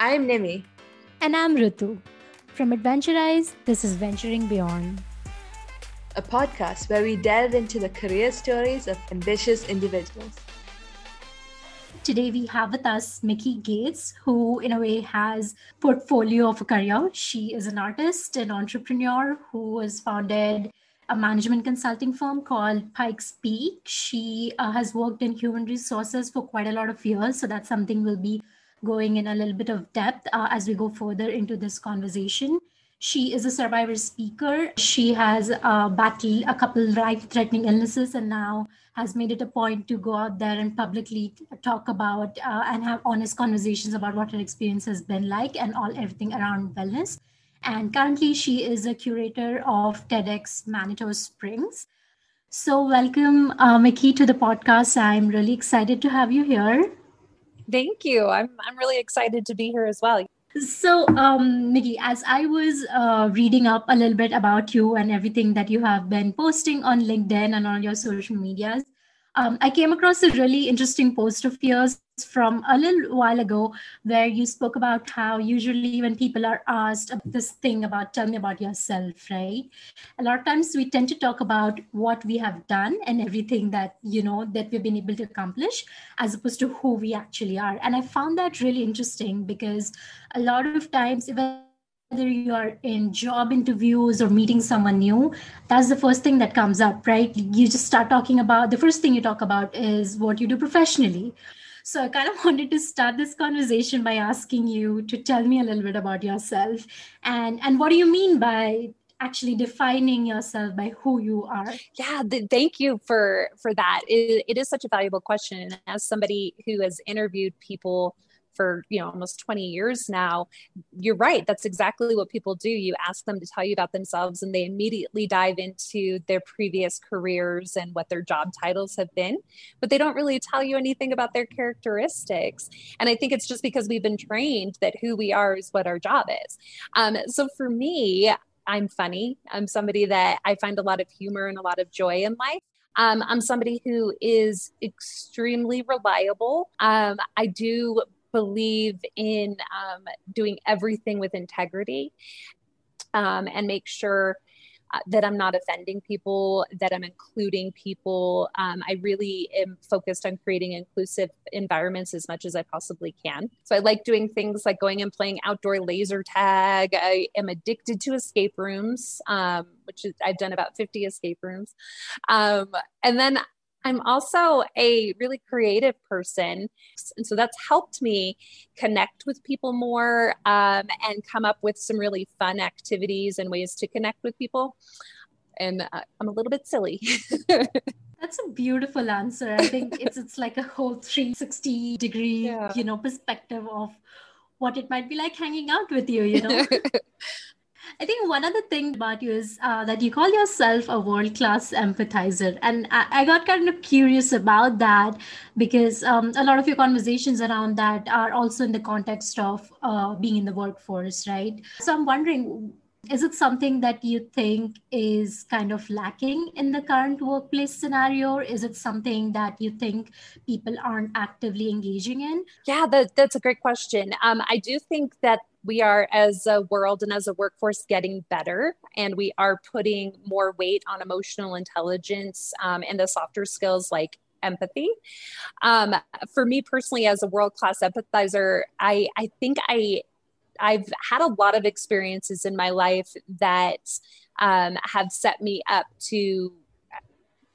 I'm Nimi. And I'm Ritu. From Adventurize, this is Venturing Beyond, a podcast where we delve into the career stories of ambitious individuals. Today we have with us Mickey Gates, who in a way has portfolio of a career. She is an artist an entrepreneur who has founded a management consulting firm called Pikes Peak. She uh, has worked in human resources for quite a lot of years, so that's something we'll be going in a little bit of depth uh, as we go further into this conversation. She is a survivor speaker. She has uh, battled a couple life threatening illnesses and now has made it a point to go out there and publicly talk about uh, and have honest conversations about what her experience has been like and all everything around wellness. And currently, she is a curator of TEDx Manitou Springs. So, welcome, uh, Mickey, to the podcast. I'm really excited to have you here. Thank you. I'm I'm really excited to be here as well. So, um, Nikki, as I was uh, reading up a little bit about you and everything that you have been posting on LinkedIn and on your social medias, um, I came across a really interesting post of yours from a little while ago where you spoke about how usually when people are asked this thing about tell me about yourself right? A lot of times we tend to talk about what we have done and everything that you know that we've been able to accomplish as opposed to who we actually are. And i found that really interesting because a lot of times even whether you are in job interviews or meeting someone new that's the first thing that comes up right? You just start talking about the first thing you talk about is what you do professionally so I kind of wanted to start this conversation by asking you to tell me a little bit about yourself and and what do you mean by actually defining yourself by who you are? Yeah th- thank you for for that. It, it is such a valuable question. And as somebody who has interviewed people for you know almost 20 years now you're right that's exactly what people do. You ask them to tell you about themselves and they immediately dive into their previous careers and what their job titles have been but they don't really tell you anything about their characteristics. And i think it's just because we've been trained that who we are is what our job is. Um, so for me i'm funny. I'm somebody that i find a lot of humor and a lot of joy in life. Um, I'm somebody who is extremely reliable. Um, I do believe in um, doing everything with integrity um, and make sure uh, that I'm not offending people, that I'm including people. Um, I really am focused on creating inclusive environments as much as I possibly can. So I like doing things like going and playing outdoor laser tag. I am addicted to escape rooms, um, which is, I've done about 50 escape rooms. Um, and then I'm also a really creative person. And so that's helped me connect with people more um, and come up with some really fun activities and ways to connect with people. And uh, I'm a little bit silly. That's a beautiful answer. I think it's it's like a whole 360 degree, yeah. you know, perspective of what it might be like hanging out with you, you know. I think one other thing about you is uh, that you call yourself a world class empathizer. And I, I, got kind of curious about that because um, a lot of your conversations around that are also in the context of uh, being in the workforce, right? So I'm wondering, is it something that you think is kind of lacking in the current workplace scenario is it something that you think people aren't actively engaging in yeah that, that's a great question um, i do think that we are as a world and as a workforce getting better and we are putting more weight on emotional intelligence um, and the softer skills like empathy. Um, for me personally as a world-class empathizer i i think i i've had a lot of experiences in my life that um, have set me up to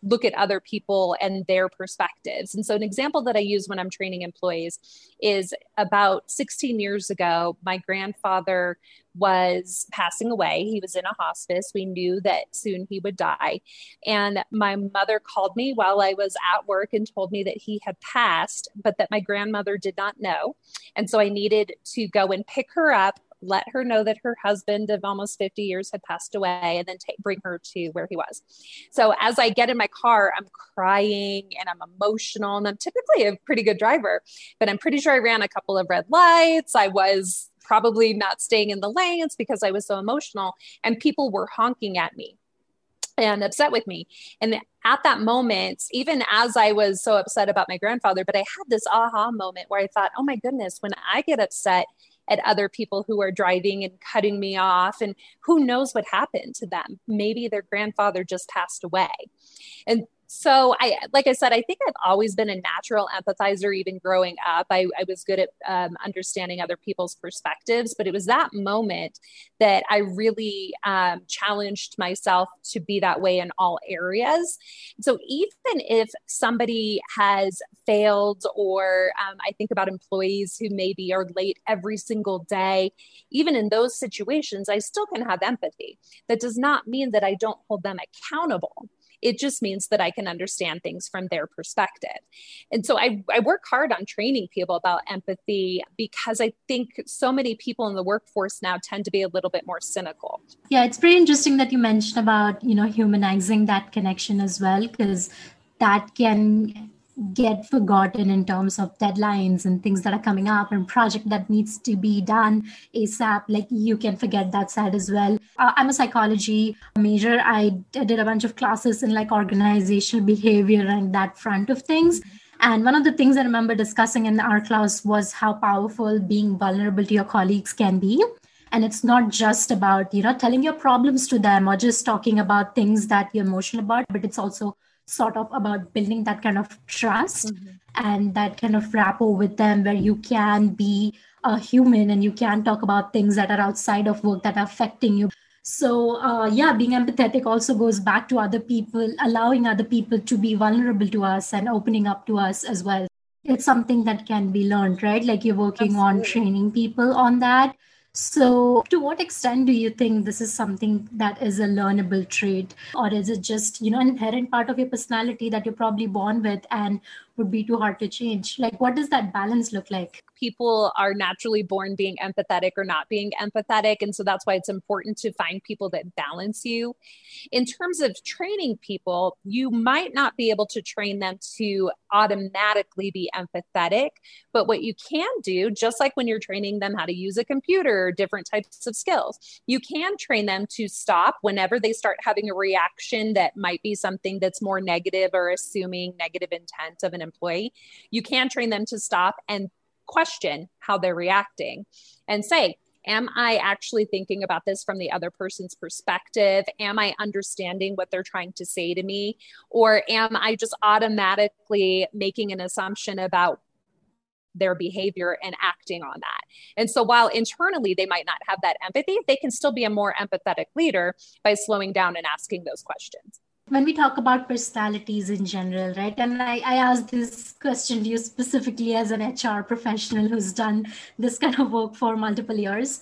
look at other people and their perspectives. And so, an example that I use when I'm training employees is about 16 years ago, my grandfather was passing away. He was in a hospice. We knew that soon he would die. And my mother called me while I was at work and told me that he had passed, but that my grandmother did not know. And so I needed to go and pick her up, let her know that her husband of almost 50 years had passed away and then bring her to where he was. So as I get in my car, I'm crying and I'm emotional and I'm typically a pretty good driver, but I'm pretty sure I ran a couple of red lights. I was probably not staying in the lanes because I was so emotional and people were honking at me and upset with me. And at that moment, even as I was so upset about my grandfather, but I had this aha moment where I thought, oh my goodness, when I get upset, at other people who are driving and cutting me off and who knows what happened to them. Maybe their grandfather just passed away. And so I, like I said, I think I've always been a natural empathizer, even growing up. I, I was good at um, understanding other people's perspectives, but it was that moment that I really um, challenged myself to be that way in all areas. So even if somebody has failed, or um, I think about employees who maybe are late every single day, even in those situations, I still can have empathy. That does not mean that I don't hold them accountable it just means that I can understand things from their perspective. And so I, I work hard on training people about empathy because I think so many people in the workforce now tend to be a little bit more cynical. Yeah, it's pretty interesting that you mentioned about, you know, humanizing that connection as well, because that can get forgotten in terms of deadlines and things that are coming up and project that needs to be done asap like you can forget that side as well. Uh, i'm a psychology major. I did a bunch of classes in like organizational behavior and that front of things. And one of the things i remember discussing in our class was how powerful being vulnerable to your colleagues can be. And it's not just about you know telling your problems to them or just talking about things that you're emotional about but it's also sort of about building that kind of trust mm-hmm. and that kind of rapport with them where you can be a human and you can talk about things that are outside of work that are affecting you so uh, yeah being empathetic also goes back to other people allowing other people to be vulnerable to us and opening up to us as well it's something that can be learned right like you're working Absolutely. on training people on that so, to what extent do you think this is something that is a learnable trait, or is it just you know an inherent part of your personality that you're probably born with? And would be too hard to change? Like, what does that balance look like? people are naturally born being empathetic or not being empathetic. And so that's why it's important to find people that balance you. In terms of training people, you might not be able to train them to automatically be empathetic. But what you can do, just like when you're training them how to use a computer, different types of skills, you can train them to stop whenever they start having a reaction that might be something that's more negative or assuming negative intent of an employee. You can train them to stop and question how they're reacting and say, Am I actually thinking about this from the other person's perspective? Am I understanding what they're trying to say to me? Or am I just automatically making an assumption about their behavior and acting on that. And so while internally they might not have that empathy, they can still be a more empathetic leader by slowing down and asking those questions when we talk about personalities in general, right? And I, I asked this question to you specifically as an HR professional who's done this kind of work for multiple years.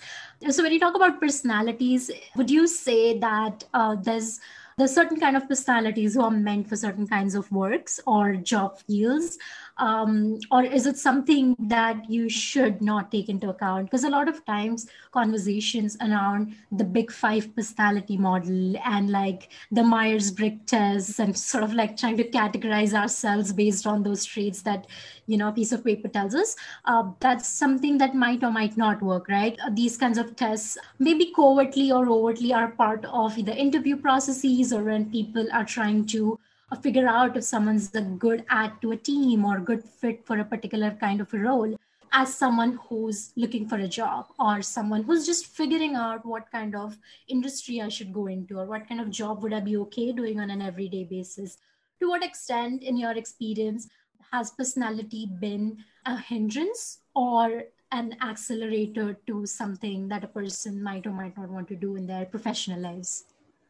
So when you talk about personalities, would you say that uh, there's there's certain kind of personalities who are meant for certain kinds of works or job fields um, or is it something that you should not take into account? Because a lot of times conversations around the big five personality model and like the myers-briggs tests and sort of like trying to categorize ourselves based on those traits that you know a piece of paper tells us uh, that's something that might or might not work right? Uh, these kinds of tests maybe covertly or overtly are part of the interview processes or when people are trying to figure out if someone's a good add to a team or good fit for a particular kind of a role as someone who's looking for a job or someone who's just figuring out what kind of industry I should go into or what kind of job would I be okay doing on an everyday basis. To what extent, in your experience, has personality been a hindrance or an accelerator to something that a person might or might not want to do in their professional lives?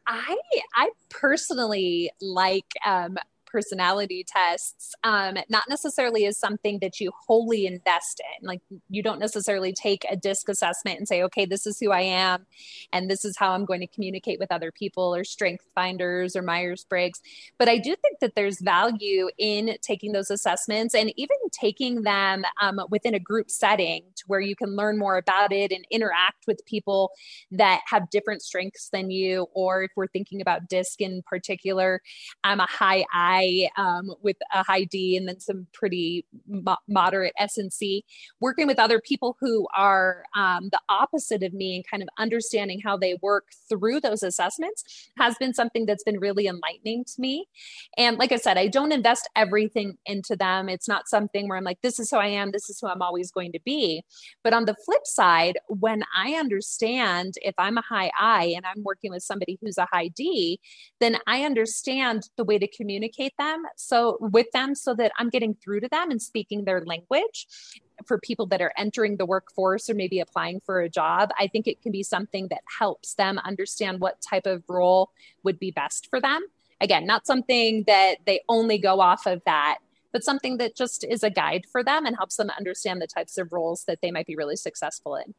I I personally like um, personality tests, um, not necessarily is something that you wholly invest in. Like you don't necessarily take a DISC assessment and say, okay, this is who I am, and this is how I'm going to communicate with other people, or Strength Finders, or Myers Briggs. But I do think that there's value in taking those assessments and even taking them um, within a group setting to where you can learn more about it and interact with people that have different strengths than you. Or if we're thinking about DISC in particular, I'm a high I I um, with a high D and then some pretty mo- moderate S and C. Working with other people who are um, the opposite of me and kind of understanding how they work through those assessments has been something that's been really enlightening to me. And like I said, I don't invest everything into them. It's not something where I'm like, this is who I am, this is who I'm always going to be. But on the flip side, when I understand if I'm a high I and I'm working with somebody who's a high D, then I understand the way to communicate them so with them so that I'm getting through to them and speaking their language for people that are entering the workforce or maybe applying for a job, I think it can be something that helps them understand what type of role would be best for them. Again, not something that they only go off of that, but something that just is a guide for them and helps them understand the types of roles that they might be really successful in.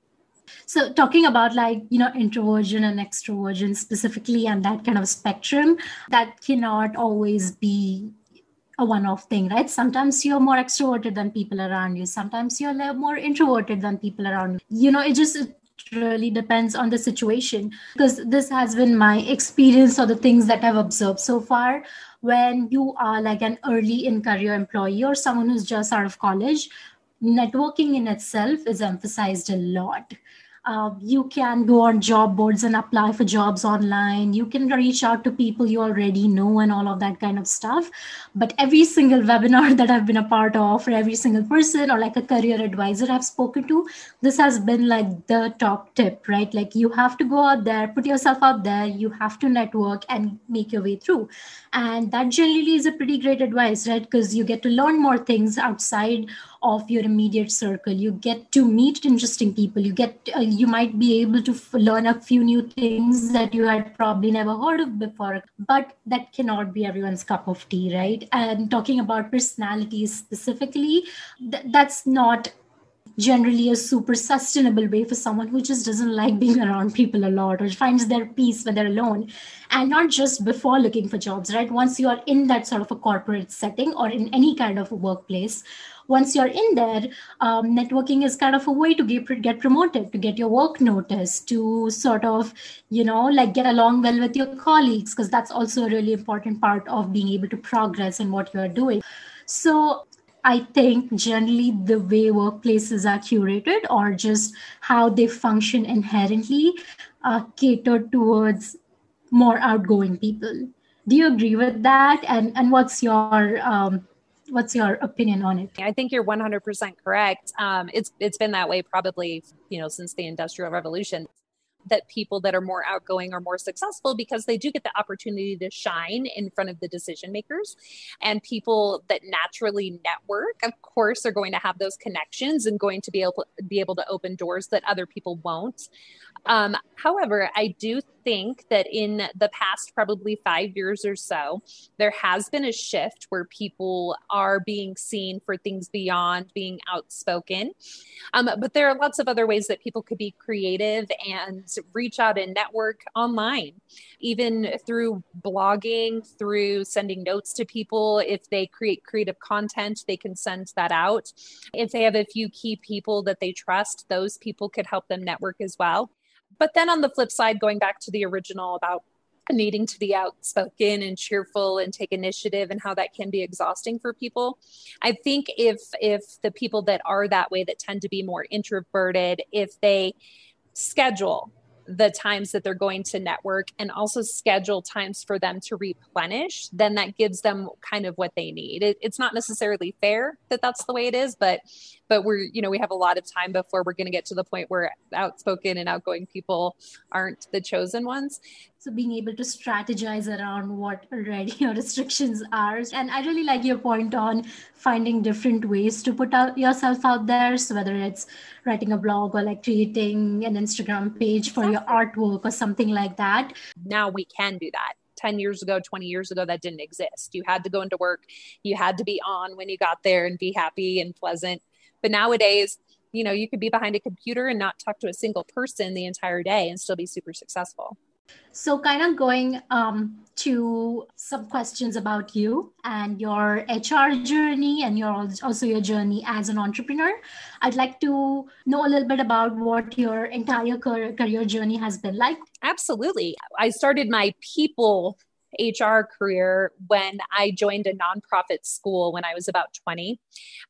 So, talking about like, you know, introversion and extroversion specifically, and that kind of spectrum, that cannot always be a one off thing, right? Sometimes you're more extroverted than people around you, sometimes you're more introverted than people around you. You know, it just it really depends on the situation because this has been my experience or the things that I've observed so far. When you are like an early in career employee or someone who's just out of college, networking in itself is emphasized a lot uh, you can go on job boards and apply for jobs online. You can reach out to people you already know and all of that kind of stuff. But every single webinar that I've been a part of, or every single person, or like a career advisor I've spoken to, this has been like the top tip, right? Like you have to go out there, put yourself out there, you have to network and make your way through. And that generally is a pretty great advice, right? Because you get to learn more things outside of your immediate circle. You get to meet interesting people. You get uh, you might be able to f- learn a few new things that you had probably never heard of before but that cannot be everyone's cup of tea right? And talking about personalities specifically th- that's not generally a super sustainable way for someone who just doesn't like being around people a lot or finds their peace when they're alone and not just before looking for jobs right? Once you are in that sort of a corporate setting or in any kind of workplace once you're in there, um, networking is kind of a way to get, get promoted, to get your work noticed, to sort of, you know, like get along well with your colleagues, because that's also a really important part of being able to progress in what you're doing. So I think generally the way workplaces are curated or just how they function inherently are catered towards more outgoing people. Do you agree with that? And and what's your um, what's your opinion on it? I think you're 100% correct. Um, it's it's been that way probably you know since the industrial revolution that people that are more outgoing are more successful because they do get the opportunity to shine in front of the decision makers and people that naturally network of course are going to have those connections and going to be able be able to open doors that other people won't. Um, however i do think that in the past probably five years or so, there has been a shift where people are being seen for things beyond being outspoken. Um, but there are lots of other ways that people could be creative and reach out and network online, even through blogging, through sending notes to people. If they create creative content, they can send that out. If they have a few key people that they trust, those people could help them network as well. But then on the flip side, going back to the original about needing to be outspoken and cheerful and take initiative and how that can be exhausting for people i think if if the people that are that way that tend to be more introverted if they schedule the times that they're going to network and also schedule times for them to replenish, then that gives them kind of what they need. It, it's not necessarily fair that that's the way it is, but but we're you know we have a lot of time before we're going to get to the point where outspoken and outgoing people aren't the chosen ones. So being able to strategize around what already your restrictions are. And i really like your point on finding different ways to put out yourself out there. So whether it's writing a blog or like creating an instagram page for your artwork or something like that. Now we can do that. 10 years ago, 20 years ago, that didn't exist. You had to go into work, you had to be on when you got there and be happy and pleasant. But nowadays, you know, you could be behind a computer and not talk to a single person the entire day and still be super successful. So, kind of going um, to some questions about you and your HR journey and your also your journey as an entrepreneur. I'd like to know a little bit about what your entire career journey has been like. Absolutely. I started my people HR career when I joined a nonprofit school when I was about 20.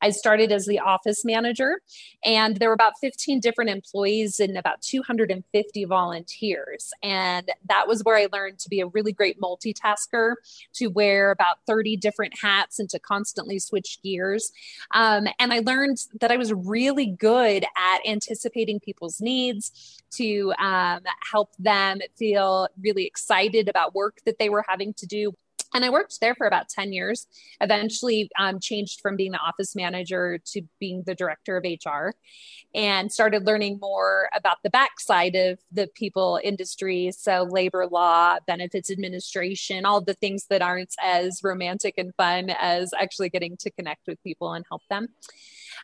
I started as the office manager, and there were about 15 different employees and about 250 volunteers. And that was where I learned to be a really great multitasker, to wear about 30 different hats and to constantly switch gears. Um, and I learned that I was really good at anticipating people's needs, to um, help them feel really excited about work that they were having to do and I worked there for about 10 years. Eventually, um, changed from being the office manager to being the director of HR and started learning more about the backside of the people industry. So, labor law, benefits administration, all the things that aren't as romantic and fun as actually getting to connect with people and help them.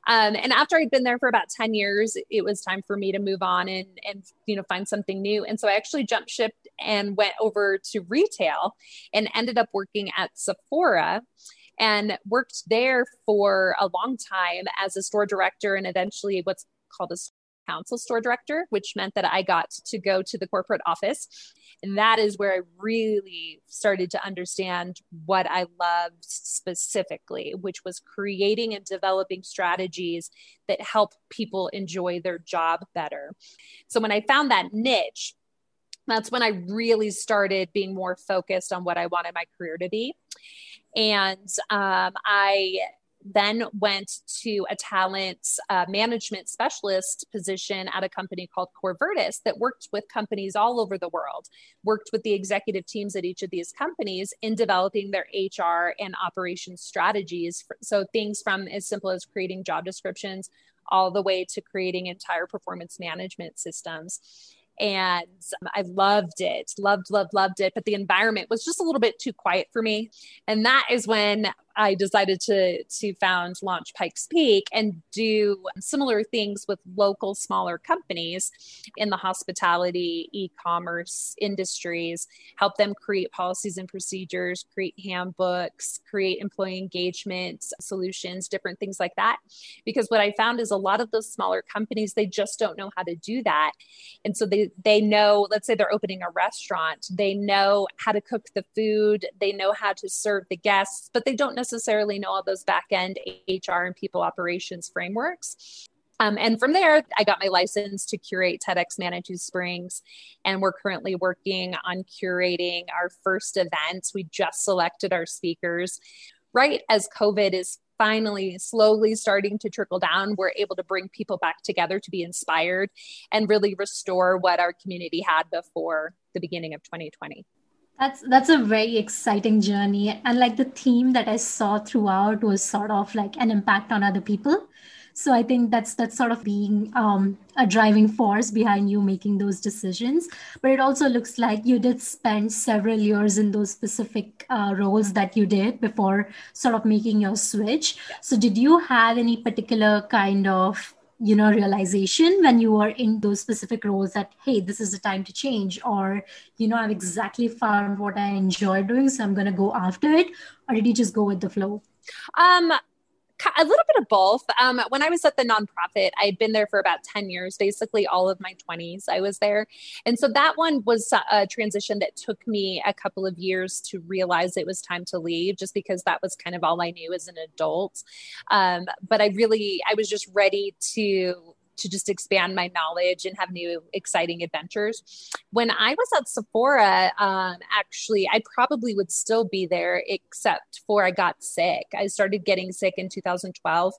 Um, and after I'd been there for about 10 years, it was time for me to move on and, and, you know, find something new. And so I actually jumped ship and went over to retail and ended up working at Sephora and worked there for a long time as a store director and eventually what's called a council store director, which meant that I got to go to the corporate office. And that is where I really started to understand what I loved specifically, which was creating and developing strategies that help people enjoy their job better. So when I found that niche, that's when I really started being more focused on what I wanted my career to be. And um, I then went to a talent uh, management specialist position at a company called Corvirtus that worked with companies all over the world, worked with the executive teams at each of these companies in developing their HR and operations strategies. So things from as simple as creating job descriptions all the way to creating entire performance management systems and I loved it, loved, loved, loved it. But the environment was just a little bit too quiet for me. And that is when I decided to to found Launch Pikes Peak and do similar things with local smaller companies in the hospitality, e-commerce industries, help them create policies and procedures, create handbooks, create employee engagement solutions, different things like that. Because what I found is a lot of those smaller companies they just don't know how to do that. And so they they know, let's say they're opening a restaurant, they know how to cook the food, they know how to serve the guests, but they don't necessarily necessarily know all those back end HR and people operations frameworks. Um, and from there, I got my license to curate TEDx Manitou Springs. And we're currently working on curating our first event. We just selected our speakers. Right as COVID is finally slowly starting to trickle down, we're able to bring people back together to be inspired and really restore what our community had before the beginning of 2020. That's that's a very exciting journey. And like the theme that I saw throughout was sort of like an impact on other people. So I think that's that's sort of being um, a driving force behind you making those decisions. But it also looks like you did spend several years in those specific uh, roles that you did before sort of making your switch. So did you have any particular kind of you know realization when you are in those specific roles that hey this is the time to change or you know i've exactly found what i enjoy doing so i'm going to go after it or did you just go with the flow? Um a little bit of both. Um, when I was at the nonprofit, I'd been there for about 10 years, basically all of my 20s, I was there. And so that one was a transition that took me a couple of years to realize it was time to leave, just because that was kind of all I knew as an adult. Um, but I really, I was just ready to to just expand my knowledge and have new exciting adventures. When I was at Sephora, um, actually, I probably would still be there except for I got sick. I started getting sick in 2012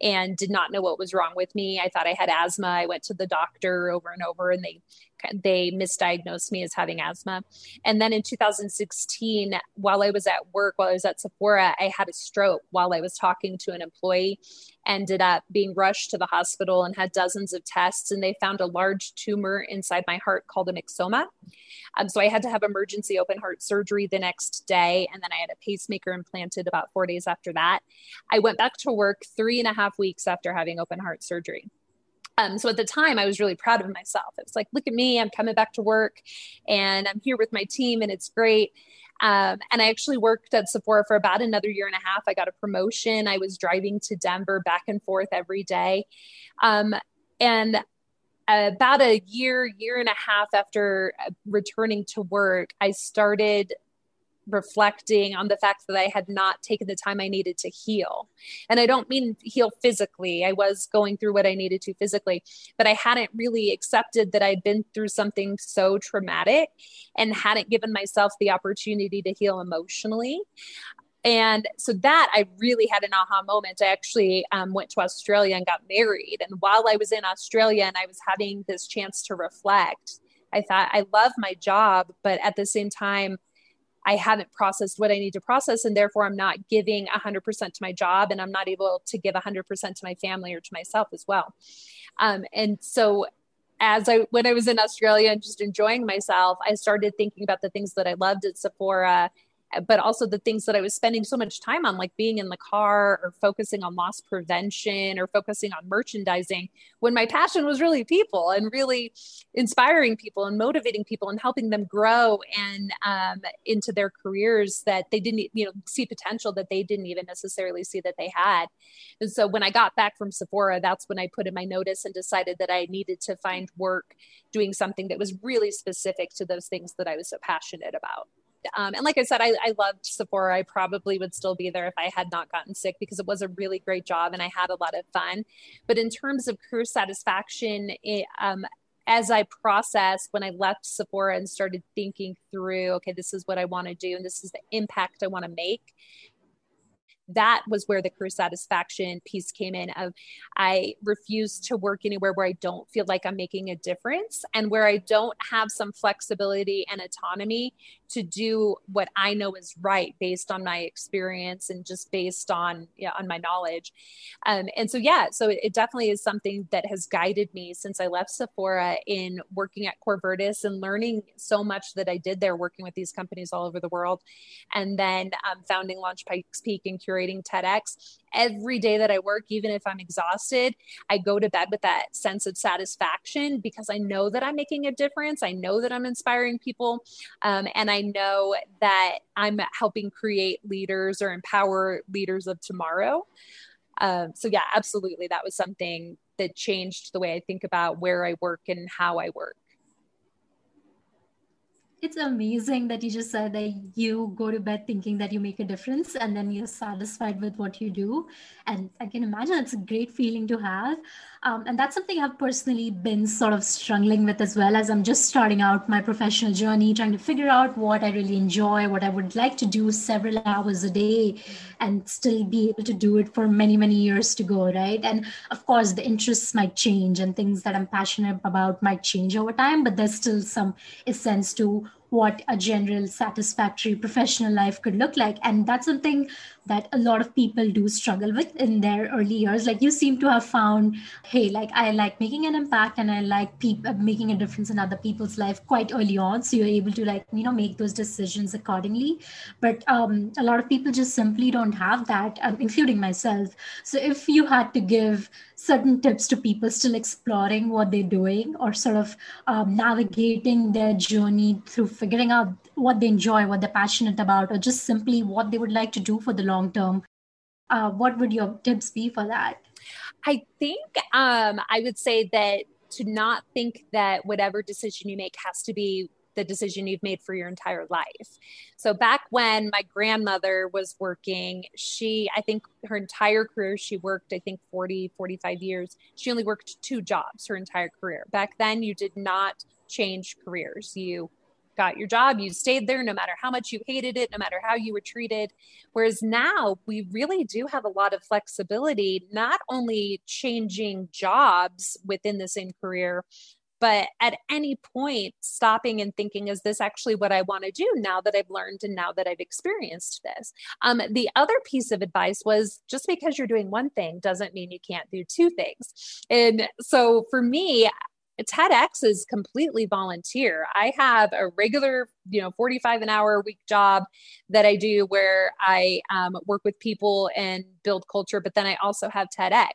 and did not know what was wrong with me. I thought I had asthma. I went to the doctor over and over and they they misdiagnosed me as having asthma. And then in 2016, while I was at work, while I was at Sephora, I had a stroke while I was talking to an employee. Ended up being rushed to the hospital and had dozens of tests, and they found a large tumor inside my heart called a myxoma. Um, so I had to have emergency open heart surgery the next day, and then I had a pacemaker implanted about four days after that. I went back to work three and a half weeks after having open heart surgery. Um, so at the time, I was really proud of myself. It was like, look at me, I'm coming back to work and I'm here with my team and it's great. Um, and I actually worked at Sephora for about another year and a half. I got a promotion. I was driving to Denver back and forth every day. Um, and about a year, year and a half after uh, returning to work, I started reflecting on the fact that I had not taken the time I needed to heal. And I don't mean heal physically, I was going through what I needed to physically, but I hadn't really accepted that I'd been through something so traumatic and hadn't given myself the opportunity to heal emotionally. And so that I really had an aha moment. I actually um, went to Australia and got married. And while I was in Australia and I was having this chance to reflect, I thought, I love my job, but at the same time, I haven't processed what I need to process, and therefore I'm not giving 100% to my job, and I'm not able to give 100% to my family or to myself as well. Um, and so, as I when I was in Australia and just enjoying myself, I started thinking about the things that I loved at Sephora but also the things that I was spending so much time on, like being in the car or focusing on loss prevention or focusing on merchandising, when my passion was really people and really inspiring people and motivating people and helping them grow and um, into their careers that they didn't, you know, see potential that they didn't even necessarily see that they had. And so when I got back from Sephora, that's when I put in my notice and decided that I needed to find work doing something that was really specific to those things that I was so passionate about. Um, and like I said, I, I loved Sephora. I probably would still be there if I had not gotten sick because it was a really great job and I had a lot of fun. But in terms of career satisfaction, it, um, as I processed when I left Sephora and started thinking through, okay, this is what I want to do and this is the impact I want to make, that was where the career satisfaction piece came in of i refuse to work anywhere where i don't feel like i'm making a difference and where i don't have some flexibility and autonomy to do what I know is right based on my experience and just based on yeah, on my knowledge. Um, and so yeah, so it, definitely is something that has guided me since I left Sephora in working at Corvirtus and learning so much that I did there, working with these companies all over the world, and then um, founding Launch Pikes Peak and curating TEDx every day that I work, even if I'm exhausted, I go to bed with that sense of satisfaction because I know that I'm making a difference. I know that I'm inspiring people. Um, and I know that I'm helping create leaders or empower leaders of tomorrow. Um, so, yeah, absolutely. That was something that changed the way I think about where I work and how I work it's amazing that you just said that you go to bed thinking that you make a difference and then you're satisfied with what you do. And i can imagine it's a great feeling to have. Um, and that's something i've personally been sort of struggling with as well as i'm just starting out my professional journey trying to figure out what i really enjoy what i would like to do several hours a day and still be able to do it for many many years to go right? And of course the interests might change and things that i'm passionate about might change over time but there's still some essence to what a general satisfactory professional life could look like. And that's something that a lot of people do struggle with in their early years. Like you seem to have found hey like i like making an impact and i like pe- making a difference in other people's life quite early on. So you're able to like you know make those decisions accordingly. But um, a lot of people just simply don't have that um, including myself. So if you had to give certain tips to people still exploring what they're doing or sort of um, navigating their journey through figuring out what they enjoy what they're passionate about or just simply what they would like to do for the long term uh, what would your tips be for that i think um, i would say that to not think that whatever decision you make has to be the decision you've made for your entire life. So back when my grandmother was working, she I think her entire career she worked I think 40 45 years. She only worked two jobs her entire career. Back then you did not change careers. You got your job, you stayed there no matter how much you hated it, no matter how you were treated. Whereas now we really do have a lot of flexibility, not only changing jobs within the same career, but at any point stopping and thinking is this actually what i want to do now that i've learned and now that i've experienced this um, the other piece of advice was just because you're doing one thing doesn't mean you can't do two things and so for me TEDx is completely volunteer. I have a regular, you know, 45 an hour a week job that I do where I um, work with people and build culture, but then I also have TEDx.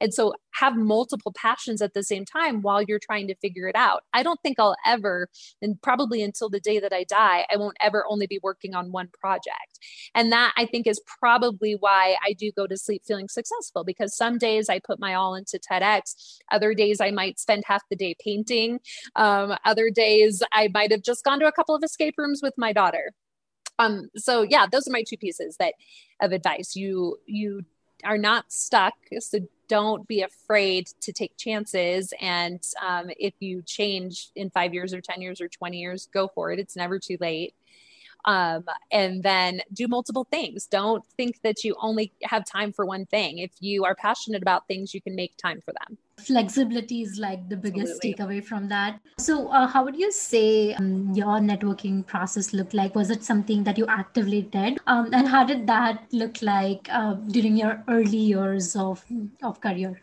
And so have multiple passions at the same time while you're trying to figure it out. I don't think I'll ever, and probably until the day that I die, I won't ever only be working on one project. And that I think is probably why I do go to sleep feeling successful because some days I put my all into TEDx, other days I might spend half the day painting, um, other days I might have just gone to a couple of escape rooms with my daughter Um, so yeah, those are my two pieces that of advice. You you are not stuck, so don't be afraid to take chances. And um, if you change in five years or ten years or twenty years, go for it. It's never too late um, and then do multiple things. Don't think that you only have time for one thing. If you are passionate about things, you can make time for them. Flexibility is like the biggest Absolutely. takeaway from that. So, uh, how would you say um, your networking process looked like? Was it something that you actively did? Um, and how did that look like uh, during your early years of, of career?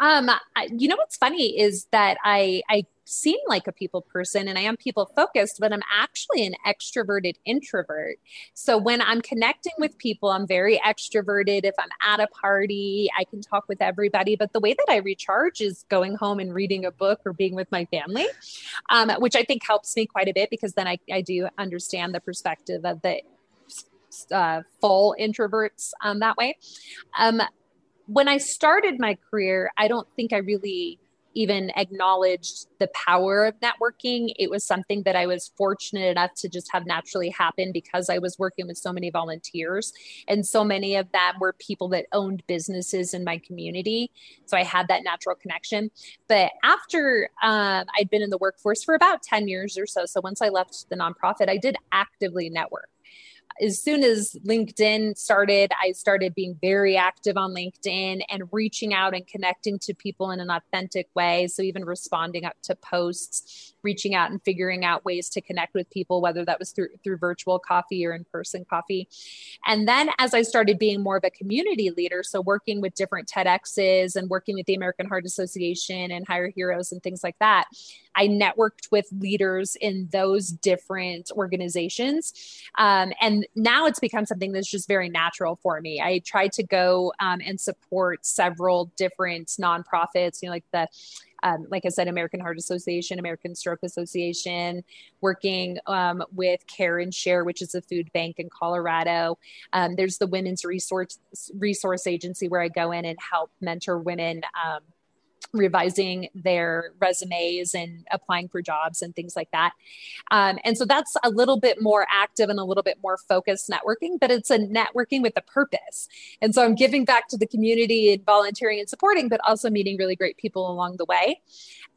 Um, you know what's funny is that I I seem like a people person and I am people focused, but I'm actually an extroverted introvert. So when I'm connecting with people, I'm very extroverted. If I'm at a party, I can talk with everybody. But the way that I recharge is going home and reading a book or being with my family, um, which I think helps me quite a bit because then I, I do understand the perspective of the uh, full introverts um, that way. Um, when I started my career, I don't think I really even acknowledged the power of networking. It was something that I was fortunate enough to just have naturally happen because I was working with so many volunteers. And so many of them were people that owned businesses in my community. So I had that natural connection. But after um, I'd been in the workforce for about 10 years or so, so once I left the nonprofit, I did actively network as soon as LinkedIn started, I started being very active on LinkedIn and reaching out and connecting to people in an authentic way. So, even responding up to posts, reaching out and figuring out ways to connect with people, whether that was through, through virtual coffee or in person coffee. And then, as I started being more of a community leader, so working with different TEDx's and working with the American Heart Association and Hire Heroes and things like that, I networked with leaders in those different organizations. Um, and now it's become something that's just very natural for me. I try to go um, and support several different nonprofits, you know, like the um, like I said, American Heart Association, American Stroke Association, working um, with Care and Share, which is a food bank in Colorado. Um, there's the Women's Resource Resource Agency where I go in and help mentor women um, revising their resumes and applying for jobs and things like that. Um, and so that's a little bit more active and a little bit more focused networking, but it's a networking with a purpose. And so I'm giving back to the community and volunteering and supporting, but also meeting really great people along the way.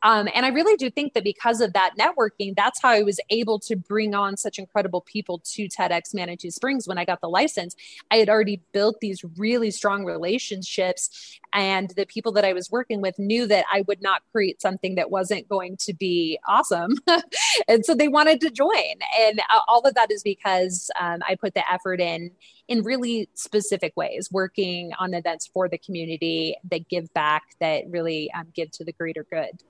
Um, and I really do think that because of that networking, that's how I was able to bring on such incredible people to TEDx Manitou Springs when I got the license. I had already built these really strong relationships, and the people that I was working with knew that I would not create something that wasn't going to be awesome. and so they wanted to join. And uh, all of that is because um, I put the effort in in really specific ways, working on events for the community that give back, that really um, give to the greater good.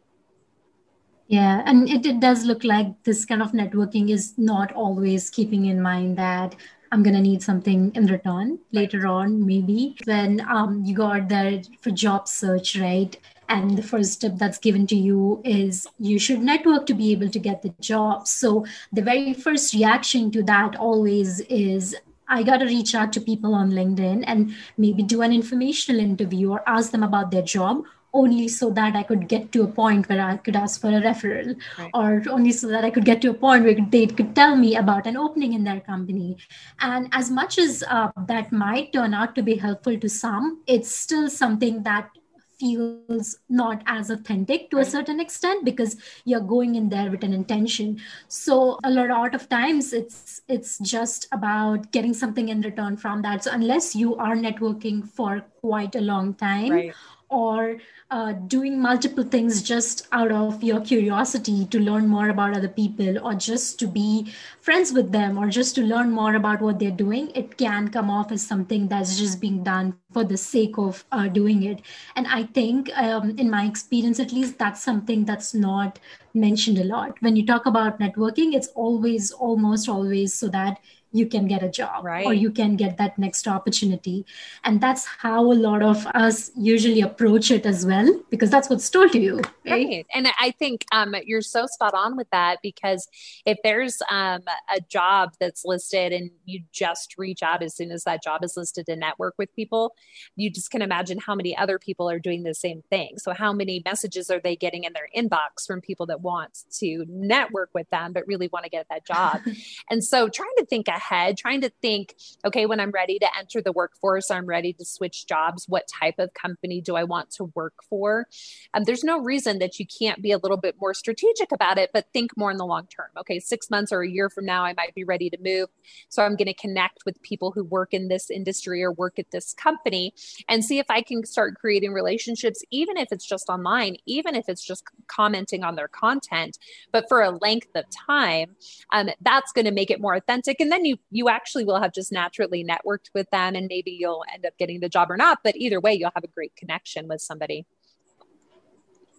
Yeah, and it, it does look like this kind of networking is not always keeping in mind that I'm gonna need something in return later on, maybe when um, you got there for job search, right? And the first tip that's given to you is you should network to be able to get the job. So the very first reaction to that always is I got to reach out to people on LinkedIn and maybe do an informational interview or ask them about their job only so that I could get to a point where I could ask for a referral, right. or only so that I could get to a point where they could tell me about an opening in their company. And as much as uh, that might turn out to be helpful to some, it's still something that feels not as authentic to a certain extent because you're going in there with an intention. So a lot of times it's it's just about getting something in return from that. So unless you are networking for quite a long time right or uh, doing multiple things just out of your curiosity to learn more about other people or just to be friends with them or just to learn more about what they're doing it can come off as something that's just being done for the sake of uh, doing it. And i think um, in my experience at least that's something that's not mentioned a lot. When you talk about networking it's always almost always so that you can get a job right. or you can get that next opportunity and that's how a lot of us usually approach it as well because that's what's told to you right, right. and i think um, you're so spot on with that because if there's um, a job that's listed and you just reach out as soon as that job is listed to network with people you just can imagine how many other people are doing the same thing so how many messages are they getting in their inbox from people that want to network with them but really want to get that job and so trying to think ahead, trying to think, okay, when I'm ready to enter the workforce, I'm ready to switch jobs. What type of company do I want to work for? Um, there's no reason that you can't be a little bit more strategic about it, but think more in the long term. Okay, six months or a year from now, I might be ready to move. So I'm going to connect with people who work in this industry or work at this company and see if I can start creating relationships, even if it's just online, even if it's just commenting on their content, but for a length of time. Um, that's going to make it more authentic. And then you you actually will have just naturally networked with them and maybe you'll end up getting the job or not. But either way, you'll have a great connection with somebody.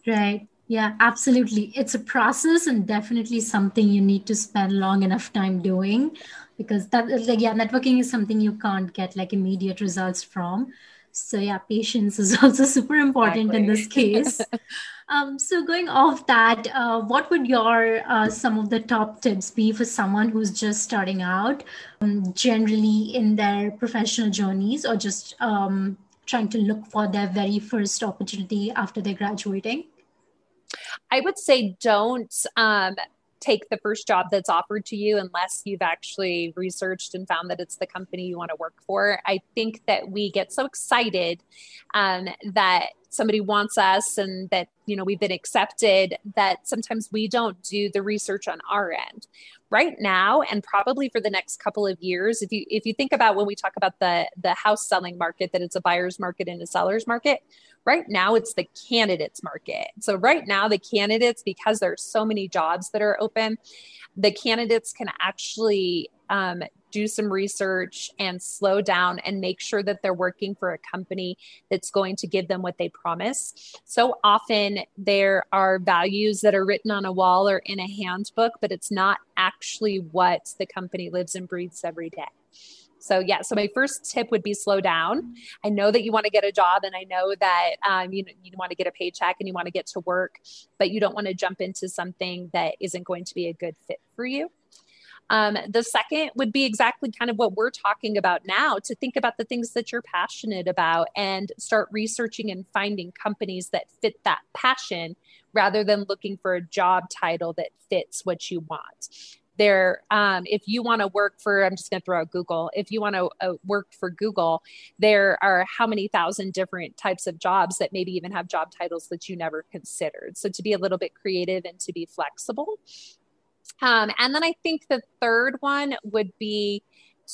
Right. Yeah, absolutely. It's a process and definitely something you need to spend long enough time doing because that like yeah, networking is something you can't get like immediate results from. So yeah, patience is also super important exactly. in this case. um, so going off that, uh, what would your uh, some of the top tips be for someone who's just starting out, um, generally in their professional journeys, or just um, trying to look for their very first opportunity after they're graduating? I would say don't um, take the first job that's offered to you unless you've actually researched and found that it's the company you want to work for. I think that we get so excited um, that somebody wants us and that you know we've been accepted that sometimes we don't do the research on our end right now and probably for the next couple of years if you if you think about when we talk about the the house selling market that it's a buyer's market and a seller's market right now it's the candidates market so right now the candidates because there's so many jobs that are open the candidates can actually um, do some research and slow down and make sure that they're working for a company that's going to give them what they promise. So often there are values that are written on a wall or in a handbook, but it's not actually what the company lives and breathes every day. So yeah, so my first tip would be slow down. I know that you want to get a job, and I know that um, you you want to get a paycheck and you want to get to work, but you don't want to jump into something that isn't going to be a good fit for you. Um, the second would be exactly kind of what we're talking about now to think about the things that you're passionate about and start researching and finding companies that fit that passion rather than looking for a job title that fits what you want there um, if you want to work for i'm just going to throw out google if you want to uh, work for google there are how many thousand different types of jobs that maybe even have job titles that you never considered so to be a little bit creative and to be flexible um, and then I think the third one would be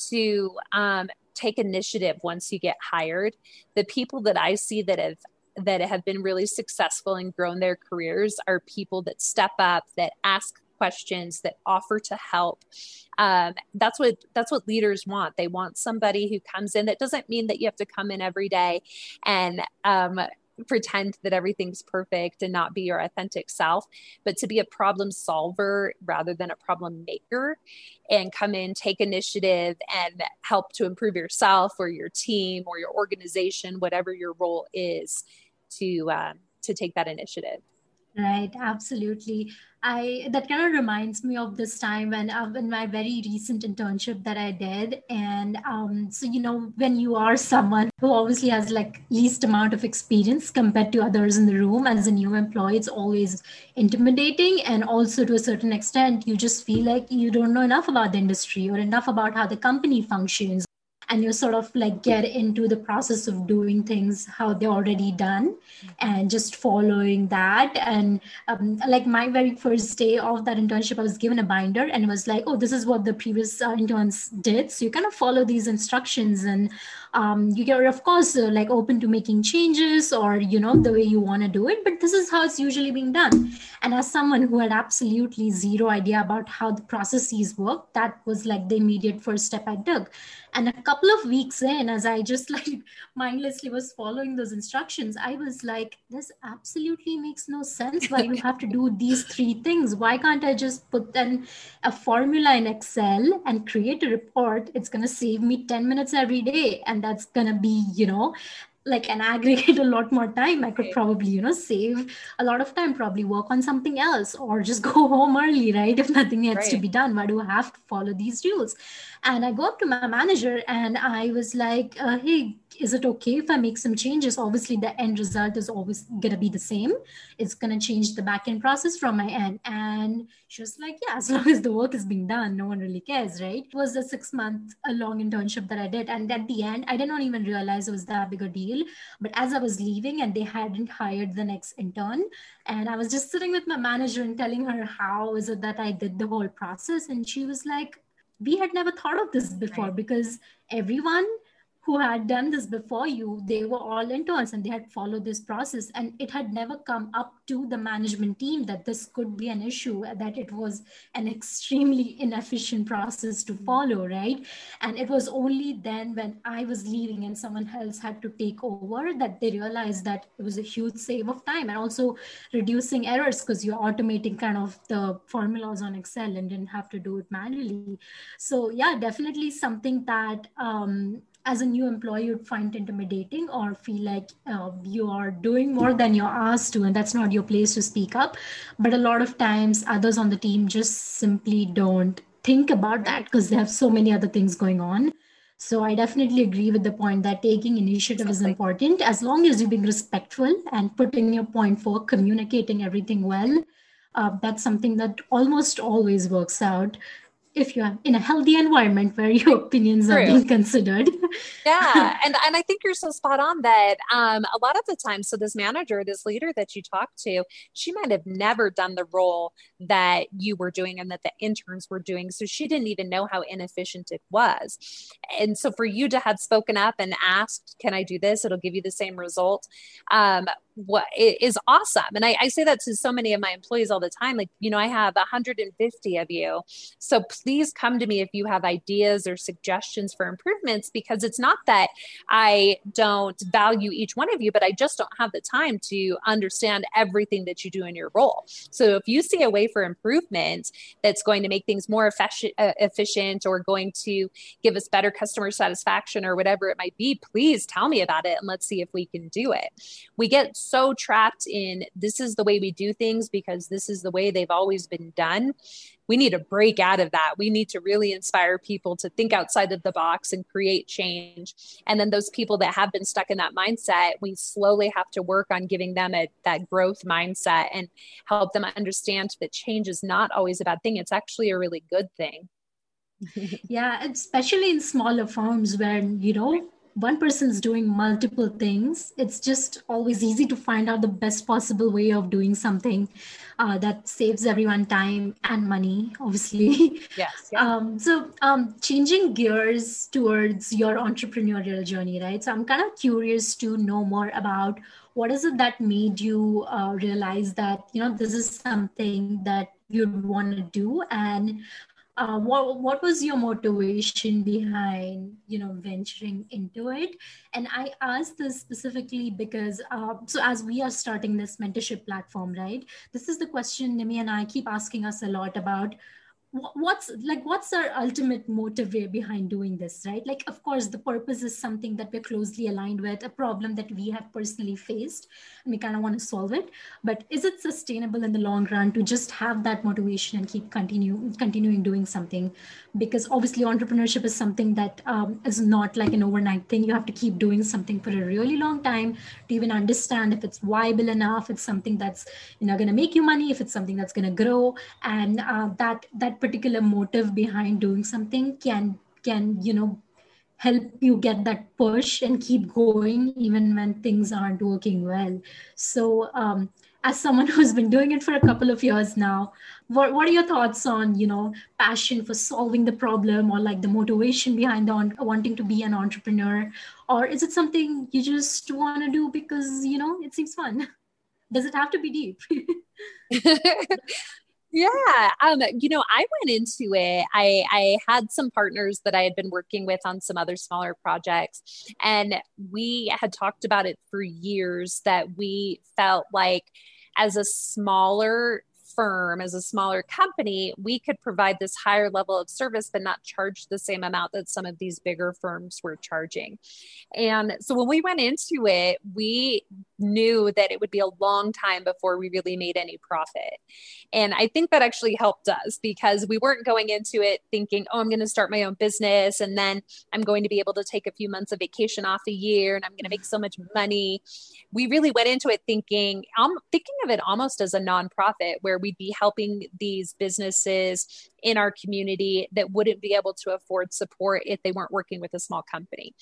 to um, take initiative once you get hired. The people that I see that have that have been really successful and grown their careers are people that step up, that ask questions, that offer to help. Um, that's what that's what leaders want. They want somebody who comes in. That doesn't mean that you have to come in every day and um, pretend that everything's perfect and not be your authentic self, but to be a problem solver rather than a problem maker and come in, take initiative and help to improve yourself or your team or your organization, whatever your role is, to um, to take that initiative. Right, absolutely. I that kind of reminds me of this time when uh, in my very recent internship that I did, and um, so you know when you are someone who obviously has like least amount of experience compared to others in the room as a new employee, it's always intimidating, and also to a certain extent, you just feel like you don't know enough about the industry or enough about how the company functions and you sort of like get into the process of doing things how they're already done and just following that. And um, like my very first day of that internship i was given a binder and it was like oh this is what the previous uh, interns did. So you kind of follow these instructions and um, you are of course uh, like open to making changes or you know the way you want to do it but this is how it's usually being done. And as someone who had absolutely zero idea about how the processes work that was like the immediate first step i took. And a couple of weeks in as i just like mindlessly was following those instructions i was like this absolutely makes no sense. Why you have to do these three things? Why can't i just put then a formula in excel and create a report? It's going to save me 10 minutes every day. And that's going to be you know like and aggregate a lot more time. I could probably you know save a lot of time probably work on something else or just go home early right if nothing else right. to be done. Why do i have to follow these rules and i go up to my manager and i was like uh, hey is it okay if I make some changes? Obviously, the end result is always going to be the same. It's going to change the backend process from my end. And she was like, yeah, as long as the work is being done, no one really cares, right? It was a six month a long internship that I did. And at the end, I did not even realize it was that big a deal. But as I was leaving and they hadn't hired the next intern, and I was just sitting with my manager and telling her how is it that I did the whole process. And she was like, we had never thought of this before right. because everyone who had done this before you, they were all interns and they had followed this process. And it had never come up to the management team that this could be an issue, that it was an extremely inefficient process to follow, right? And it was only then when I was leaving and someone else had to take over that they realized that it was a huge save of time and also reducing errors because you're automating kind of the formulas on Excel and didn't have to do it manually. So, yeah, definitely something that um, as a new employee you'd find intimidating or feel like uh, you are doing more than you're asked to and that's not your place to speak up. But a lot of times others on the team just simply don't think about that because they have so many other things going on. So i definitely agree with the point that taking initiative is important. As long as you're being respectful and putting your point forward communicating everything well uh, that's something that almost always works out if you're in a healthy environment where your opinions True. are being considered. yeah. And and I think you're so spot on that um, a lot of the time, so this manager, this leader that you talked to, she might have never done the role that you were doing and that the interns were doing. So she didn't even know how inefficient it was. And so for you to have spoken up and asked, can I do this? It'll give you the same result. Um, what is awesome. And I, I, say that to so many of my employees all the time. Like, you know, I have 150 of you. So please come to me if you have ideas or suggestions for improvements, because it's not that I don't value each one of you, but I just don't have the time to understand everything that you do in your role. So if you see a way for improvement that's going to make things more efficient, uh, efficient or going to give us better customer satisfaction or whatever it might be, please tell me about it and let's see if we can do it. We get so trapped in this is the way we do things because this is the way they've always been done. We need to break out of that. We need to really inspire people to think outside of the box and create change. And then those people that have been stuck in that mindset, we slowly have to work on giving them a, that growth mindset and help them understand that change is not always a bad thing. It's actually a really good thing. yeah, especially in smaller firms where, you know, one person's doing multiple things, it's just always easy to find out the best possible way of doing something uh, that saves everyone time and money, obviously. Yes. Yeah. Um, so, um, changing gears towards your entrepreneurial journey, right? So, I'm kind of curious to know more about what is it that made you uh, realize that you know this is something that you'd want to do and uh, what what was your motivation behind you know venturing into it? And i ask this specifically because uh, so as we are starting this mentorship platform right this is the question nimi and i keep asking us a lot about what's like what's our ultimate motive behind doing this right? Like of course the purpose is something that we're closely aligned with a problem that we have personally faced and we kind of want to solve it. But is it sustainable in the long run to just have that motivation and keep continue continuing doing something because obviously entrepreneurship is something that um, is not like an overnight thing. You have to keep doing something for a really long time to even understand if it's viable enough it's something that's you know going to make you money if it's something that's going to grow. And uh, that that particular motive behind doing something can can you know help you get that push and keep going even when things aren't working well. So um, as someone who's been doing it for a couple of years now what, what are your thoughts on you know passion for solving the problem or like the motivation behind the wanting to be an entrepreneur or is it something you just want to do because you know it seems fun does it have to be deep Yeah. Um, you know, I went into it. I, I had some partners that I had been working with on some other smaller projects, and we had talked about it for years that we felt like as a smaller firm, as a smaller company, we could provide this higher level of service, but not charge the same amount that some of these bigger firms were charging. And so when we went into it, we knew that it would be a long time before we really made any profit. And I think that actually helped us because we weren't going into it thinking, oh, I'm going to start my own business and then I'm going to be able to take a few months of vacation off a year and I'm going to make so much money. We really went into it thinking, I'm thinking of it almost as a nonprofit where we'd be helping these businesses in our community that wouldn't be able to afford support if they weren't working with a small company.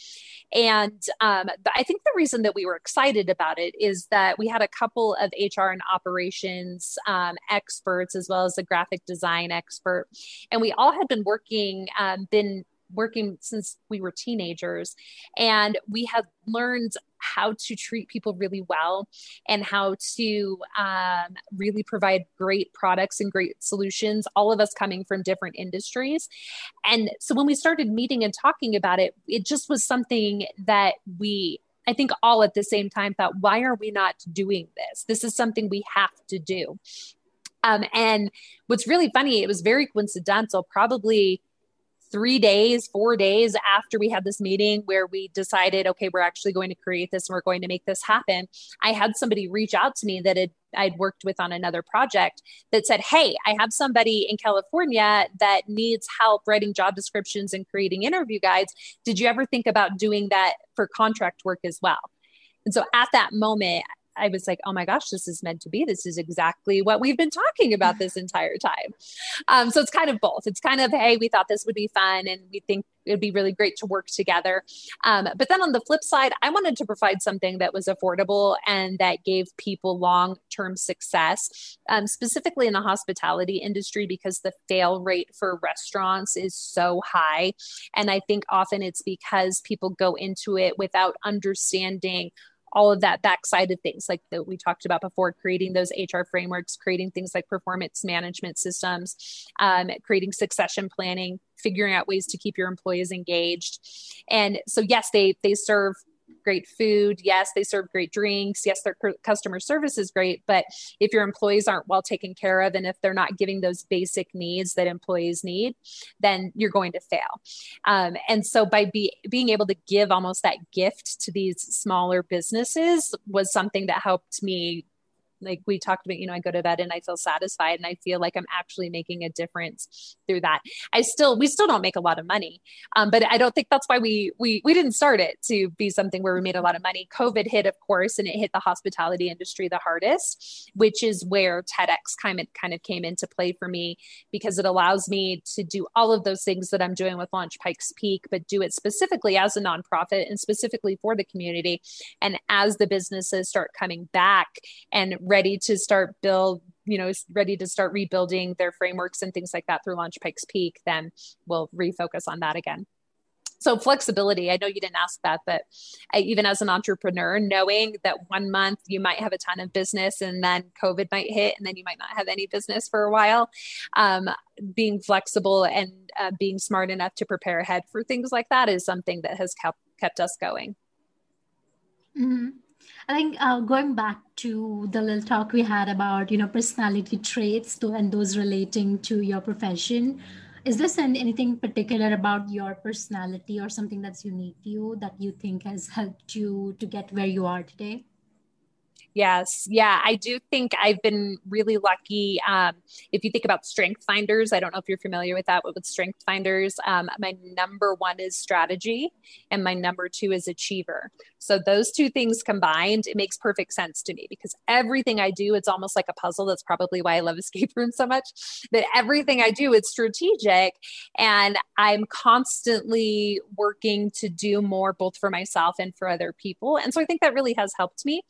And um, I think the reason that we were excited about it is that we had a couple of HR and operations um, experts as well as a graphic design expert, and we all had been working, um, been working since we were teenagers and we had learned how to treat people really well and how to um, really provide great products and great solutions, all of us coming from different industries. And so when we started meeting and talking about it, it just was something that we I think all at the same time thought, why are we not doing this? This is something we have to do. Um, and what's really funny, it was very coincidental, probably three days, four days after we had this meeting where we decided, okay, we're actually going to create this and we're going to make this happen, I had somebody reach out to me that had I'd worked with on another project that said, Hey, I have somebody in California that needs help writing job descriptions and creating interview guides. Did you ever think about doing that for contract work as well? And so at that moment, I was like, oh my gosh, this is meant to be. This is exactly what we've been talking about this entire time. Um, so it's kind of both. It's kind of, hey, we thought this would be fun and we think it would be really great to work together. Um, but then on the flip side, I wanted to provide something that was affordable and that gave people long term success, um, specifically in the hospitality industry, because the fail rate for restaurants is so high. And I think often it's because people go into it without understanding all of that backside of things like that we talked about before creating those hr frameworks creating things like performance management systems um, creating succession planning figuring out ways to keep your employees engaged. And so yes they they serve great food. Yes, they serve great drinks. Yes, their customer service is great. But if your employees aren't well taken care of and if they're not giving those basic needs that employees need, then you're going to fail. Um, and so by be, being able to give almost that gift to these smaller businesses was something that helped me like we talked about you know i go to bed and i feel satisfied and i feel like i'm actually making a difference through that. I still we still don't make a lot of money um, but i don't think that's why we we we didn't start it to be something where we made a lot of money. Covid hit of course and it hit the hospitality industry the hardest which is where tedx kind of kind of came into play for me because it allows me to do all of those things that i'm doing with launch pikes peak but do it specifically as a nonprofit and specifically for the community. And as the businesses start coming back and ready to start build you know ready to start rebuilding their frameworks and things like that through launch pikes peak then we'll refocus on that again so flexibility i know you didn't ask that but I, even as an entrepreneur knowing that one month you might have a ton of business and then covid might hit and then you might not have any business for a while um, being flexible and uh, being smart enough to prepare ahead for things like that is something that has kept kept us going mm-hmm. I think uh, going back to the little talk we had about, you know, personality traits to, and those relating to your profession, is this anything particular about your personality or something that's unique to you that you think has helped you to get where you are today? Yes. Yeah. I do think I've been really lucky. Um, if you think about strength finders, I don't know if you're familiar with that, but with strength finders, um, my number one is strategy and my number two is achiever. So those two things combined, it makes perfect sense to me because everything I do, it's almost like a puzzle. That's probably why I love escape rooms so much. That everything I do, it's strategic and I'm constantly working to do more both for myself and for other people. And so I think that really has helped me.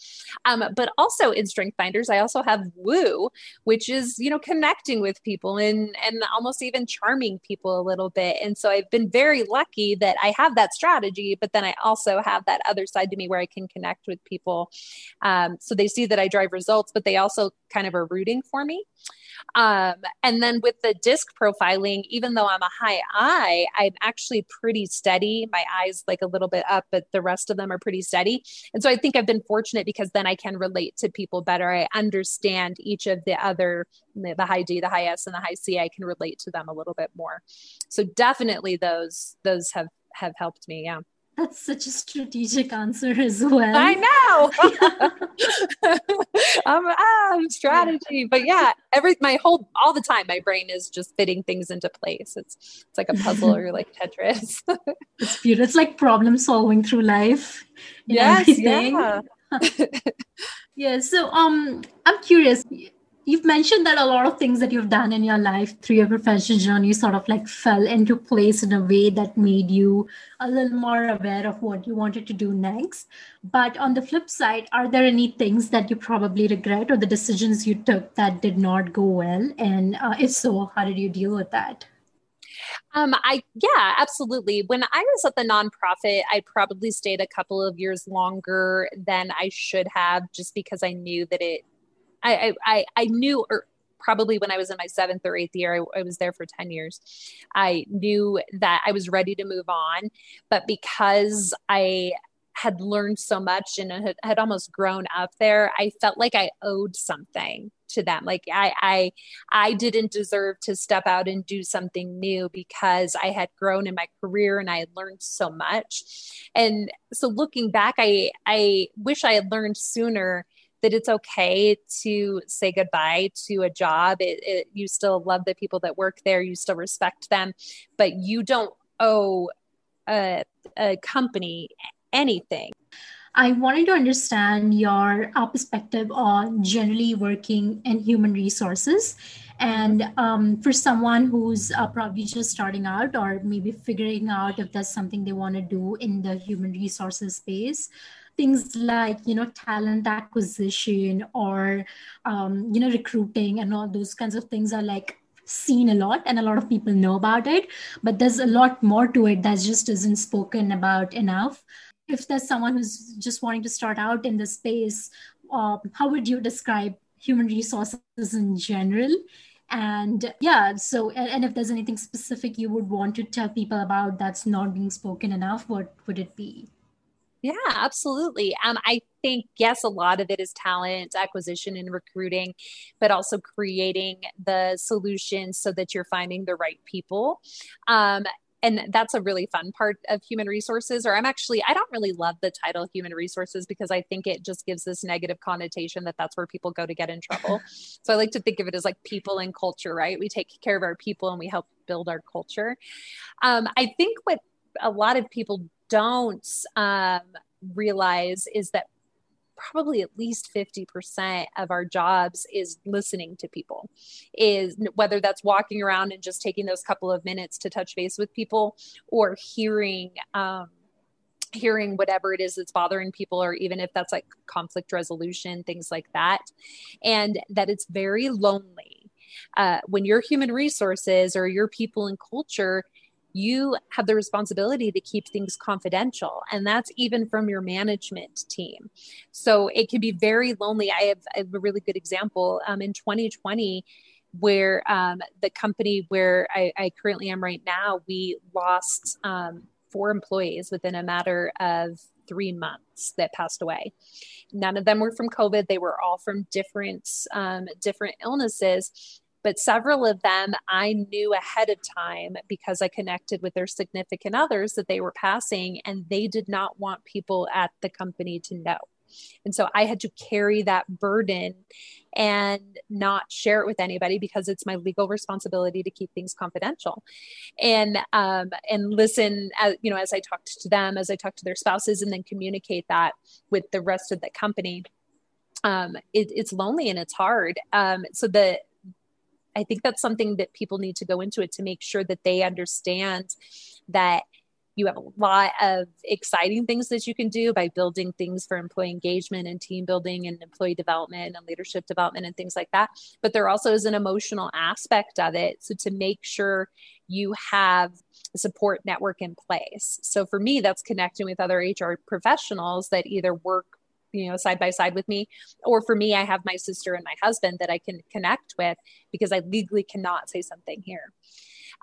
Um, but also in Strength Finders, I also have Woo, which is, you know, connecting with people and, and almost even charming people a little bit. And so I've been very lucky that I have that strategy, but then I also have that other side side to me where I can connect with people. Um, so they see that I drive results, but they also kind of are rooting for me. Um, and then with the disc profiling, even though I'm a high I, I'm actually pretty steady. My eyes like a little bit up, but the rest of them are pretty steady. And so I think I've been fortunate because then I can relate to people better. I understand each of the other, the high D, the high S, and the high C. I can relate to them a little bit more. So definitely those those have have helped me. Yeah. That's such a strategic answer as well. I know. I'm ah, strategy, but yeah, every my whole all the time, my brain is just fitting things into place. It's it's like a puzzle or like Tetris. it's beautiful. It's like problem solving through life. Yes, everything. yeah. yeah. So um, I'm curious you've mentioned that a lot of things that you've done in your life through your professional journey sort of like fell into place in a way that made you a little more aware of what you wanted to do next. But on the flip side are there any things that you probably regret or the decisions you took that did not go well? And uh, if so how did you deal with that? Um, I yeah, absolutely. When I was at the nonprofit, I probably stayed a couple of years longer than I should have, just because I knew that it I, I, I knew, or probably when I was in my seventh or eighth year, I, I, was there for 10 years. I knew that I was ready to move on. But because I had learned so much and had, had almost grown up there, I felt like I owed something to them. Like I, I, I didn't deserve to step out and do something new because I had grown in my career and I had learned so much. And so looking back, I, I wish I had learned sooner that it's okay to say goodbye to a job. It, it, you still love the people that work there, you still respect them, but you don't owe a, a company anything. I wanted to understand your uh, perspective on generally working in human resources. And um, for someone who's uh, probably just starting out or maybe figuring out if that's something they want to do in the human resources space, things like you know talent acquisition or um, you know recruiting and all those kinds of things are like seen a lot and a lot of people know about it. But there's a lot more to it that just isn't spoken about enough. If there's someone who's just wanting to start out in this space uh, how would you describe human resources in general? And yeah so and if there's anything specific you would want to tell people about that's not being spoken enough what would it be yeah, absolutely. Um, I think, yes, a lot of it is talent acquisition and recruiting, but also creating the solutions so that you're finding the right people. Um, and that's a really fun part of human resources or i'm actually i don't really love the title human resources because i think it just gives this negative connotation that that's where people go to get in trouble so i like to think of it as like people and culture right we take care of our people and we help build our culture um, i think what a lot of people don't um, realize is that probably at least 50% of our jobs is listening to people is whether that's walking around and just taking those couple of minutes to touch base with people or hearing um, hearing whatever it is that's bothering people or even if that's like conflict resolution things like that and that it's very lonely. Uh, when your human resources or your people and culture you have the responsibility to keep things confidential and that's even from your management team. So it can be very lonely. I have, I have a really good example um, in 2020 where um, the company where I, I, currently am right now we lost um, four employees within a matter of three months that passed away. None of them were from covid. They were all from different um, different illnesses but several of them I knew ahead of time because I connected with their significant others that they were passing, and they did not want people at the company to know. And so I had to carry that burden and not share it with anybody because it's my legal responsibility to keep things confidential. And um, and listen, as, you know, as I talked to them, as I talked to their spouses, and then communicate that with the rest of the company. Um, it, it's lonely and it's hard. Um, so the I think that's something that people need to go into it to make sure that they understand that you have a lot of exciting things that you can do by building things for employee engagement and team building and employee development and leadership development and things like that. But there also is an emotional aspect of it. So to make sure you have a support network in place. So for me, that's connecting with other HR professionals that either work you know side by side with me or for me i have my sister and my husband that i can connect with because i legally cannot say something here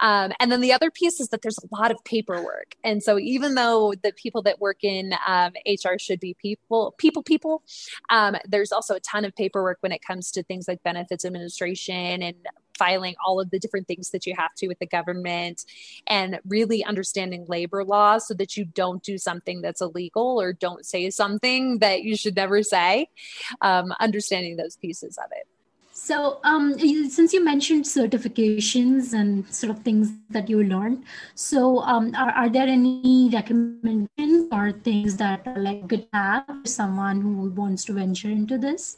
um, and then the other piece is that there's a lot of paperwork. And so even though the people that work in um, HR should be people, people, people, um, there's also a ton of paperwork when it comes to things like benefits administration and filing all of the different things that you have to with the government and really understanding labor law so that you don't do something that's illegal or don't say something that you should never say. Um, understanding those pieces of it. So, um, since you mentioned certifications and sort of things that you learned, so um, are, are there any recommendations or things that are like good have for someone who wants to venture into this?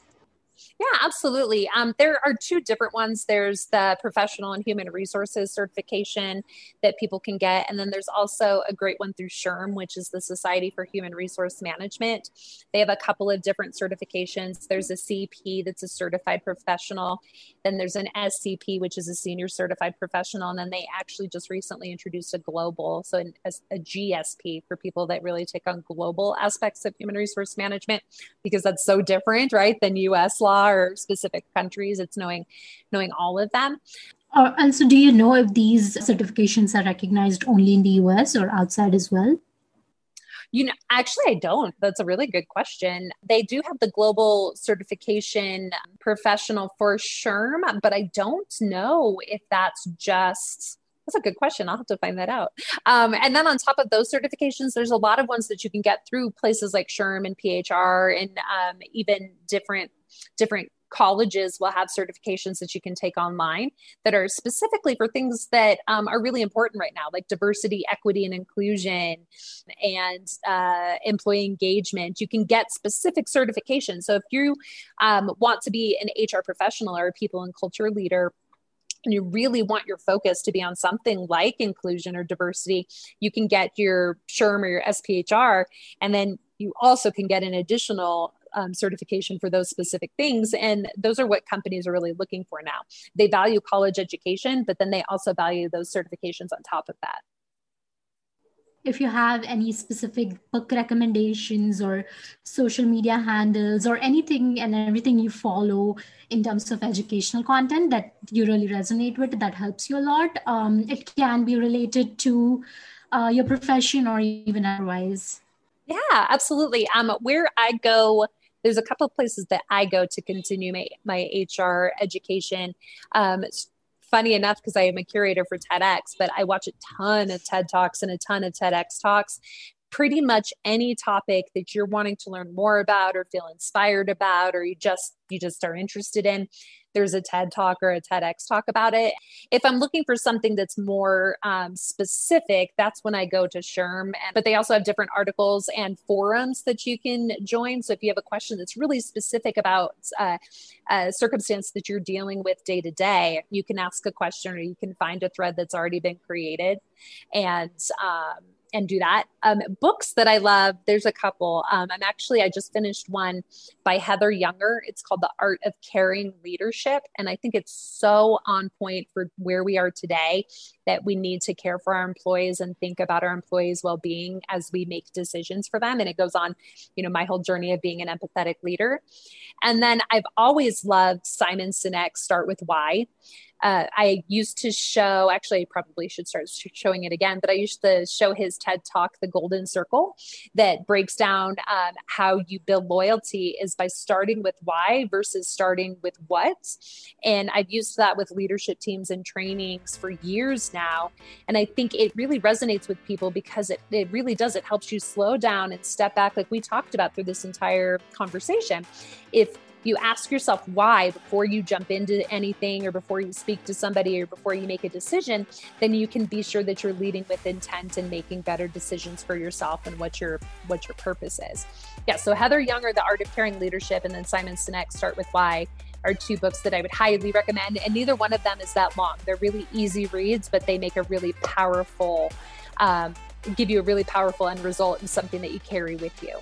Yeah, absolutely. Um, there are two different ones. There's the professional and human resources certification that people can get. And then there's also a great one through SHRM, which is the Society for Human Resource Management. They have a couple of different certifications. There's a CP that's a certified professional. Then there's an SCP, which is a senior certified professional. And then they actually just recently introduced a global, so an, a, a GSP for people that really take on global aspects of human resource management because that's so different, right, than US law or specific countries. It's knowing knowing all of them. Uh, also, do you know if these certifications are recognized only in the US or outside as well? You know, actually, I don't. That's a really good question. They do have the global certification professional for SHRM, but I don't know if that's just that's a good question. I'll have to find that out. Um, and then on top of those certifications, there's a lot of ones that you can get through places like SHRM and PHR and um, even different different colleges will have certifications that you can take online that are specifically for things that um, are really important right now, like diversity, equity, and inclusion, and uh, employee engagement. You can get specific certifications. So if you um, want to be an HR professional or a people and culture leader, and you really want your focus to be on something like inclusion or diversity, you can get your SHRM or your SPHR, and then you also can get an additional um, certification for those specific things. And those are what companies are really looking for now. They value college education, but then they also value those certifications on top of that if you have any specific book recommendations or social media handles or anything and everything you follow in terms of educational content that you really resonate with that helps you a lot um, it can be related to uh, your profession or even otherwise yeah absolutely um, where i go there's a couple of places that I go to continue my, my HR education. Um, funny enough, because I am a curator for TEDx, but I watch a ton of TED Talks and a ton of TEDx Talks. Pretty much any topic that you're wanting to learn more about or feel inspired about, or you just you just are interested in, there's a TED talk or a TEDx talk about it. If I'm looking for something that's more um, specific, that's when I go to SHRM. But they also have different articles and forums that you can join. So if you have a question that's really specific about uh, a circumstance that you're dealing with day to day, you can ask a question or you can find a thread that's already been created. And um, and do that. Um, books that I love, there's a couple. Um, I'm actually, I just finished one by Heather Younger. It's called The Art of Caring Leadership. And I think it's so on point for where we are today that we need to care for our employees and think about our employees' well being as we make decisions for them. And it goes on, you know, my whole journey of being an empathetic leader. And then I've always loved Simon Sinek's Start with Why uh, I used to show, actually, I probably should start showing it again, but I used to show his TED Talk, The Golden Circle, that breaks down um, how you build loyalty is by starting with why versus starting with what. And I've used that with leadership teams and trainings for years now. And I think it really resonates with people because it, it really does. It helps you slow down and step back, like we talked about through this entire conversation. If you ask yourself why before you jump into anything or before you speak to somebody or before you make a decision, then you can be sure that you're leading with intent and making better decisions for yourself and what your what your purpose is. Yeah, so Heather Younger, The Art of Caring Leadership, and then Simon Sinek, Start with Why are two books that I would highly recommend. And neither one of them is that long. They're really easy reads, but they make a really powerful, um, give you a really powerful end result and something that you carry with you.